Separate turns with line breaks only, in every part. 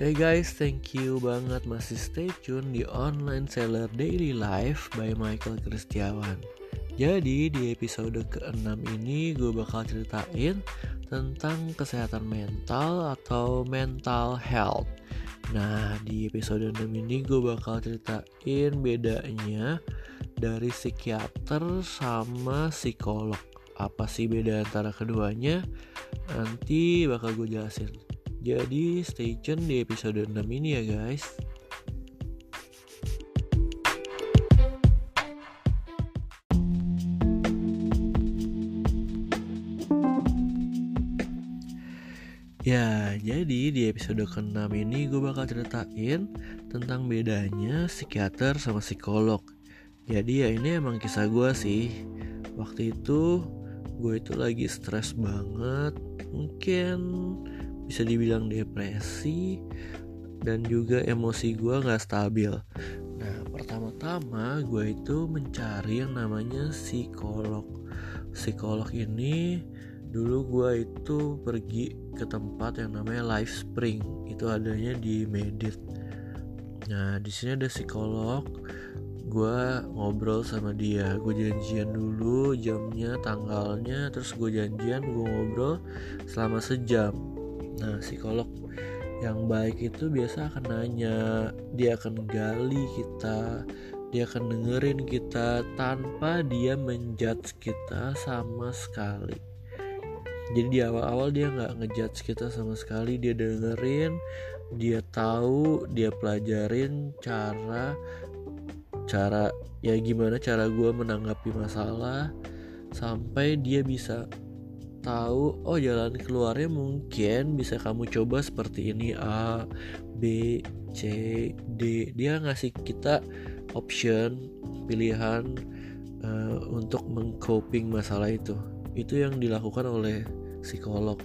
Hey guys, thank you banget masih stay tune di Online Seller Daily Life by Michael Kristiawan. Jadi di episode ke-6 ini gue bakal ceritain tentang kesehatan mental atau mental health. Nah di episode 6 ini gue bakal ceritain bedanya dari psikiater sama psikolog. Apa sih beda antara keduanya? Nanti bakal gue jelasin. Jadi stay tune di episode 6 ini ya guys. Ya, jadi di episode ke-6 ini gue bakal ceritain tentang bedanya psikiater sama psikolog. Jadi ya ini emang kisah gue sih. Waktu itu gue itu lagi stres banget, mungkin bisa dibilang depresi dan juga emosi gue nggak stabil. Nah pertama-tama gue itu mencari yang namanya psikolog. Psikolog ini dulu gue itu pergi ke tempat yang namanya Life Spring itu adanya di Medit. Nah di sini ada psikolog gue ngobrol sama dia gue janjian dulu jamnya tanggalnya terus gue janjian gue ngobrol selama sejam Nah, psikolog yang baik itu biasa akan nanya, dia akan gali kita, dia akan dengerin kita tanpa dia menjudge kita sama sekali. Jadi di awal-awal dia nggak ngejudge kita sama sekali, dia dengerin, dia tahu, dia pelajarin cara cara ya gimana cara gue menanggapi masalah sampai dia bisa tahu oh jalan keluarnya mungkin bisa kamu coba seperti ini A B C D. Dia ngasih kita option pilihan uh, untuk mengcoping masalah itu. Itu yang dilakukan oleh psikolog.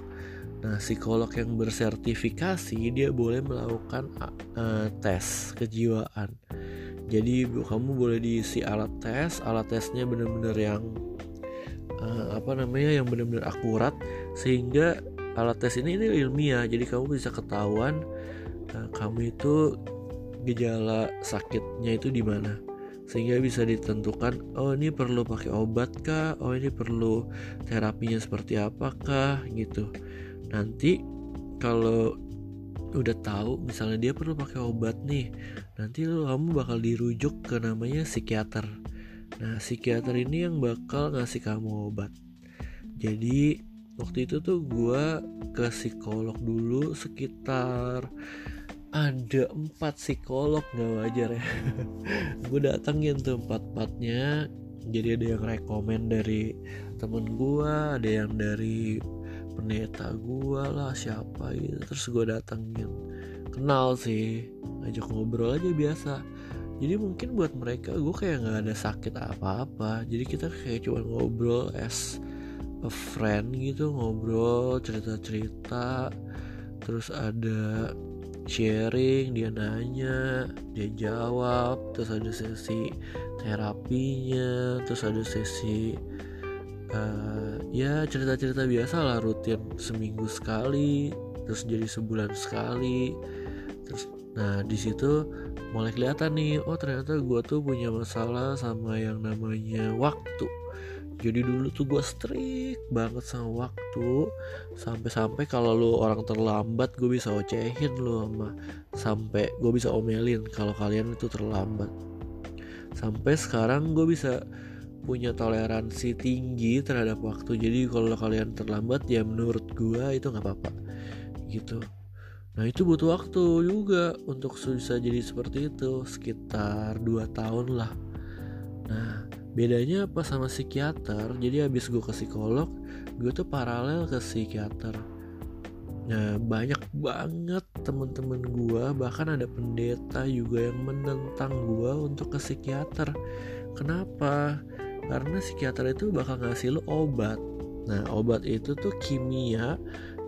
Nah psikolog yang bersertifikasi dia boleh melakukan uh, tes kejiwaan. Jadi kamu boleh diisi alat tes alat tesnya benar-benar yang uh, apa namanya yang benar-benar akurat sehingga alat tes ini ini ilmiah. Jadi kamu bisa ketahuan uh, kamu itu gejala sakitnya itu di mana. Sehingga bisa ditentukan oh ini perlu pakai obat kah? Oh ini perlu terapinya seperti apakah gitu. Nanti kalau udah tahu misalnya dia perlu pakai obat nih nanti kamu bakal dirujuk ke namanya psikiater Nah, psikiater ini yang bakal ngasih kamu obat. Jadi, waktu itu tuh gue ke psikolog dulu sekitar ada empat psikolog nggak wajar ya. gue datengin tuh empat-empatnya. Jadi ada yang rekomend dari temen gue, ada yang dari pendeta gue lah siapa gitu. Terus gue datengin, kenal sih, ngajak ngobrol aja biasa jadi mungkin buat mereka gue kayak nggak ada sakit apa-apa. Jadi kita kayak cuma ngobrol as a friend gitu ngobrol cerita-cerita. Terus ada sharing dia nanya dia jawab. Terus ada sesi terapinya terus ada sesi uh, ya cerita-cerita biasa lah rutin seminggu sekali terus jadi sebulan sekali. Terus nah di situ mulai kelihatan nih oh ternyata gue tuh punya masalah sama yang namanya waktu. Jadi dulu tuh gue strict banget sama waktu. Sampai-sampai kalau lu orang terlambat gue bisa ocehin lu sama sampai gue bisa omelin kalau kalian itu terlambat. Sampai sekarang gue bisa punya toleransi tinggi terhadap waktu. Jadi kalau kalian terlambat ya menurut gue itu nggak apa-apa. Gitu Nah itu butuh waktu juga untuk bisa jadi seperti itu sekitar 2 tahun lah. Nah bedanya apa sama psikiater? Jadi habis gue ke psikolog, gue tuh paralel ke psikiater. Nah banyak banget temen-temen gue bahkan ada pendeta juga yang menentang gue untuk ke psikiater. Kenapa? Karena psikiater itu bakal ngasih lo obat. Nah obat itu tuh kimia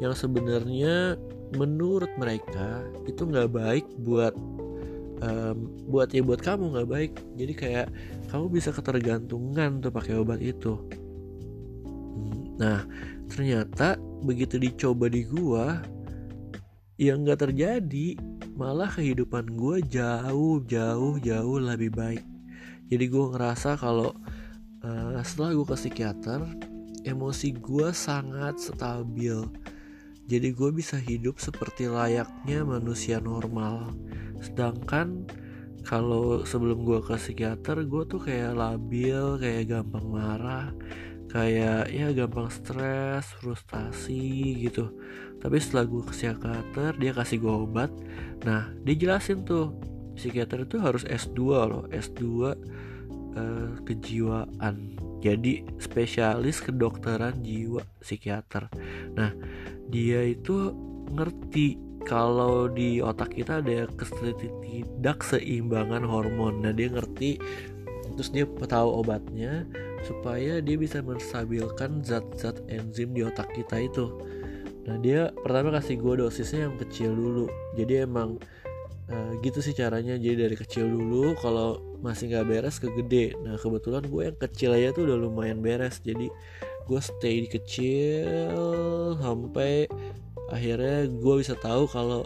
yang sebenarnya menurut mereka itu nggak baik buat um, buat ya buat kamu nggak baik. Jadi kayak kamu bisa ketergantungan tuh pakai obat itu. Nah ternyata begitu dicoba di gua yang nggak terjadi. Malah kehidupan gue jauh jauh jauh lebih baik. Jadi gue ngerasa kalau uh, setelah gue ke psikiater emosi gue sangat stabil jadi gue bisa hidup seperti layaknya manusia normal. Sedangkan kalau sebelum gue ke psikiater gue tuh kayak labil kayak gampang marah kayak ya gampang stres frustasi gitu. Tapi setelah gue ke psikiater dia kasih gue obat. Nah dia jelasin tuh psikiater itu harus S2 loh S2 uh, kejiwaan. Jadi spesialis kedokteran jiwa psikiater. Nah dia itu ngerti kalau di otak kita ada ketidak seimbangan hormon. Nah dia ngerti terus dia tahu obatnya supaya dia bisa menstabilkan zat-zat enzim di otak kita itu. Nah dia pertama kasih gue dosisnya yang kecil dulu. Jadi emang uh, gitu sih caranya. Jadi dari kecil dulu kalau masih nggak beres ke gede. Nah kebetulan gue yang kecil aja tuh udah lumayan beres. Jadi gue stay di kecil sampai akhirnya gue bisa tahu kalau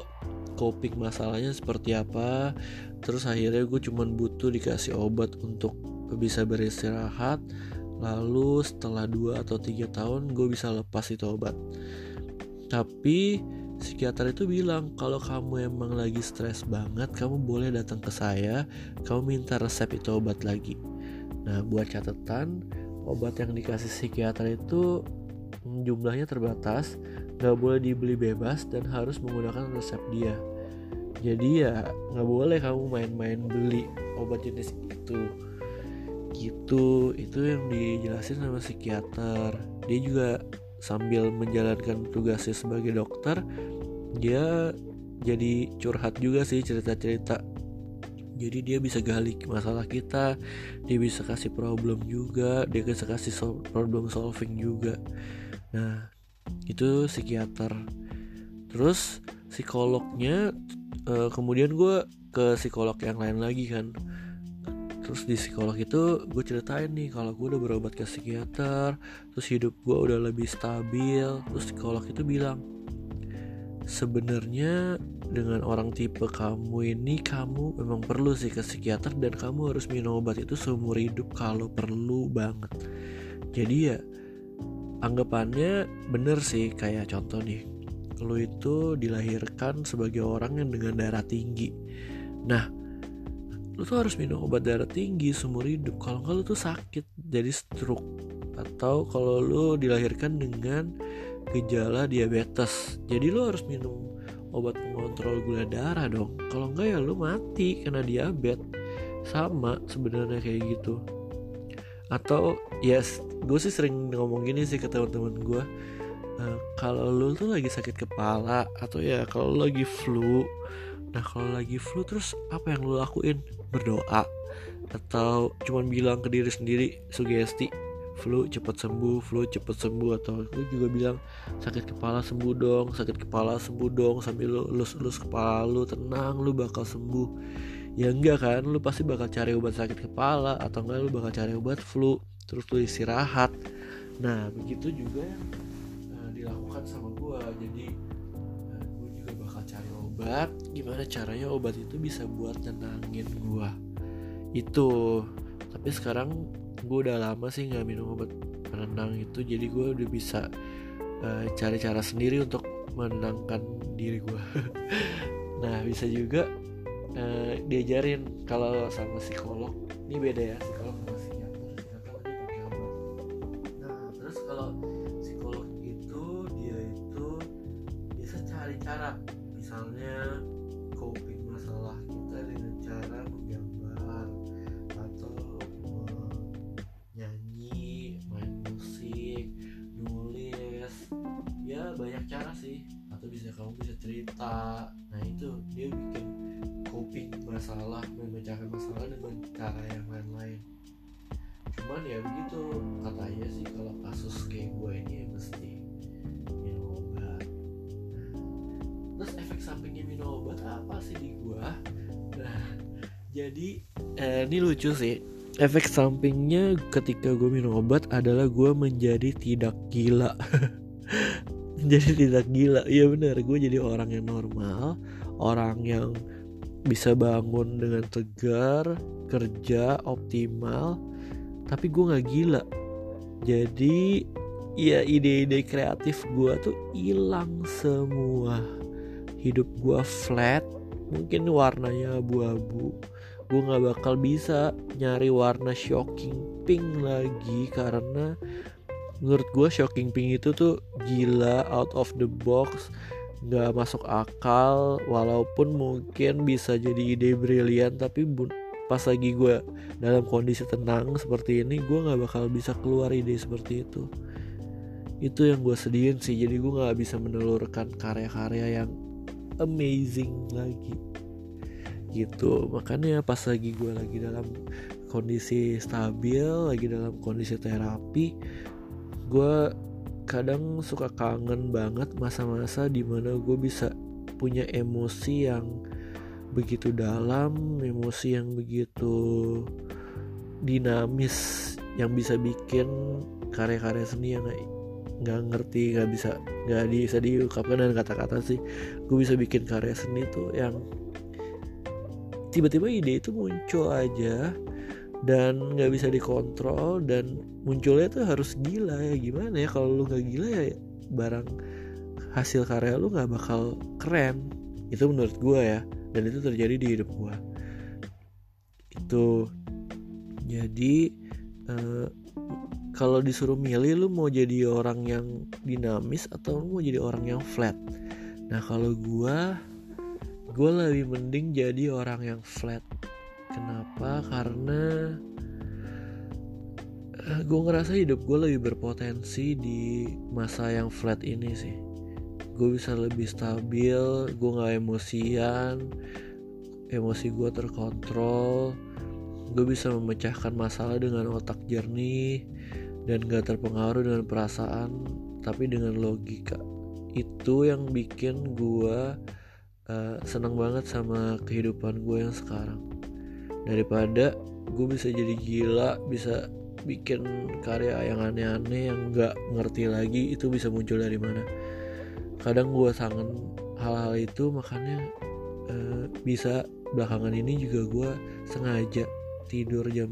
coping masalahnya seperti apa. Terus akhirnya gue cuman butuh dikasih obat untuk bisa beristirahat. Lalu setelah 2 atau tiga tahun gue bisa lepas itu obat. Tapi psikiater itu bilang kalau kamu emang lagi stres banget kamu boleh datang ke saya. Kamu minta resep itu obat lagi. Nah buat catatan obat yang dikasih psikiater itu jumlahnya terbatas, nggak boleh dibeli bebas dan harus menggunakan resep dia. Jadi ya nggak boleh kamu main-main beli obat jenis itu. Gitu, itu yang dijelasin sama psikiater. Dia juga sambil menjalankan tugasnya sebagai dokter, dia jadi curhat juga sih cerita-cerita jadi dia bisa gali masalah kita dia bisa kasih problem juga dia bisa kasih sol problem solving juga. Nah itu psikiater. Terus psikolognya uh, kemudian gue ke psikolog yang lain lagi kan. Terus di psikolog itu gue ceritain nih kalau gue udah berobat ke psikiater terus hidup gue udah lebih stabil terus psikolog itu bilang sebenarnya dengan orang tipe kamu ini kamu memang perlu sih ke psikiater dan kamu harus minum obat itu seumur hidup kalau perlu banget. Jadi ya anggapannya bener sih kayak contoh nih lo itu dilahirkan sebagai orang yang dengan darah tinggi. Nah lo tuh harus minum obat darah tinggi seumur hidup kalau enggak lo tuh sakit jadi stroke. Atau kalau lo dilahirkan dengan gejala diabetes jadi lo harus minum obat pengontrol gula darah dong. Kalau enggak ya lu mati kena diabetes. Sama sebenarnya kayak gitu. Atau ya yes, gue sih sering ngomong gini sih ke teman-teman gue uh, kalau lu tuh lagi sakit kepala atau ya kalau lagi flu nah kalau lagi flu terus apa yang lu lakuin? Berdoa atau cuman bilang ke diri sendiri sugesti flu cepet sembuh flu cepet sembuh atau lu juga bilang sakit kepala sembuh dong sakit kepala sembuh dong sambil lu lus lus kepala lu tenang lu bakal sembuh. Ya enggak kan lu pasti bakal cari obat sakit kepala atau enggak lu bakal cari obat flu terus lu istirahat. Nah begitu juga yang uh, dilakukan sama gua. Jadi uh, gua juga bakal cari obat. Gimana caranya obat itu bisa buat tenangin gua? Itu. Tapi sekarang gue udah lama sih nggak minum obat penenang itu jadi gue udah bisa uh, cari cara sendiri untuk menenangkan diri gue nah bisa juga uh, diajarin kalau sama psikolog. Ini beda ya psikolog sama psikiater ya banyak cara sih. Atau bisa kamu bisa cerita. Nah itu dia bikin coping masalah memecahkan masalah dengan cara yang lain-lain. Cuman ya begitu katanya sih kalau kasus kayak gue ini ya mesti minum obat. Terus efek sampingnya minum obat apa sih di gue nah jadi eh, ini lucu sih. Efek sampingnya ketika gue minum obat adalah gue menjadi tidak gila jadi tidak gila. Iya benar. Gue jadi orang yang normal orang yang bisa bangun dengan tegar kerja optimal. Tapi gue nggak gila. Jadi ya ide-ide kreatif gue tuh hilang semua. Hidup gue flat mungkin warnanya abu-abu. Gue nggak bakal bisa nyari warna shocking pink lagi karena menurut gue shocking pink itu tuh gila out of the box nggak masuk akal walaupun mungkin bisa jadi ide brilian tapi pas lagi gue dalam kondisi tenang seperti ini gue nggak bakal bisa keluar ide seperti itu. Itu yang gue sedihin sih jadi gue nggak bisa menelurkan karya-karya yang amazing lagi. Gitu makanya pas lagi gue lagi dalam kondisi stabil lagi dalam kondisi terapi gue kadang suka kangen banget masa-masa di mana gue bisa punya emosi yang begitu dalam emosi yang begitu dinamis yang bisa bikin karya-karya seni yang nggak ngerti nggak bisa nggak bisa diungkapkan dengan kata-kata sih. Gue bisa bikin karya seni tuh yang tiba-tiba ide itu muncul aja dan nggak bisa dikontrol dan munculnya tuh harus gila ya. Gimana ya kalau lu nggak gila ya barang hasil karya lu nggak bakal keren. Itu menurut gue ya dan itu terjadi di hidup gue itu jadi uh, kalau disuruh milih lu mau jadi orang yang dinamis atau lu mau jadi orang yang flat? Nah kalau gua gue lebih mending jadi orang yang flat kenapa? Karena eh, gue ngerasa hidup gue lebih berpotensi di masa yang flat ini sih. Gue bisa lebih stabil gue nggak emosian emosi gue terkontrol. Gue bisa memecahkan masalah dengan otak jernih dan gak terpengaruh dengan perasaan tapi dengan logika. Itu yang bikin gue uh, seneng banget sama kehidupan gue yang sekarang daripada gue bisa jadi gila bisa bikin karya yang aneh-aneh yang nggak ngerti lagi itu bisa muncul dari mana? Kadang gue sangat hal-hal itu makanya uh, bisa belakangan ini juga gue sengaja tidur jam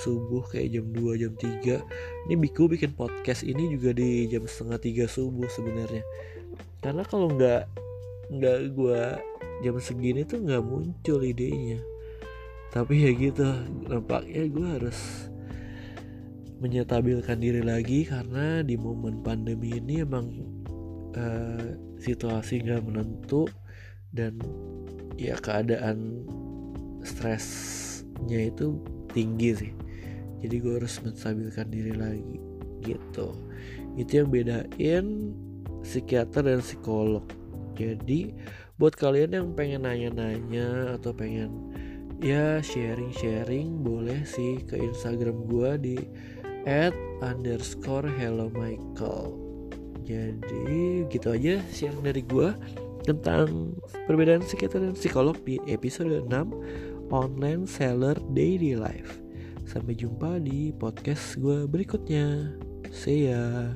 subuh kayak jam 2 jam 3 ini Biku bikin podcast ini juga di jam setengah tiga subuh sebenarnya. Karena kalau nggak nggak gue jam segini tuh nggak muncul idenya tapi ya gitu nampaknya gue harus menyetabilkan diri lagi karena di momen pandemi ini emang uh, situasi nggak menentu dan ya keadaan stresnya itu tinggi sih. Jadi gue harus menstabilkan diri lagi gitu. Itu yang bedain psikiater dan psikolog. Jadi buat kalian yang pengen nanya-nanya atau pengen ya sharing-sharing boleh sih ke Instagram gue di at underscore hello Michael jadi gitu aja sharing dari gue tentang perbedaan psikiater dan psikolog di episode 6 online seller daily life Sampai jumpa di podcast gue berikutnya. See ya.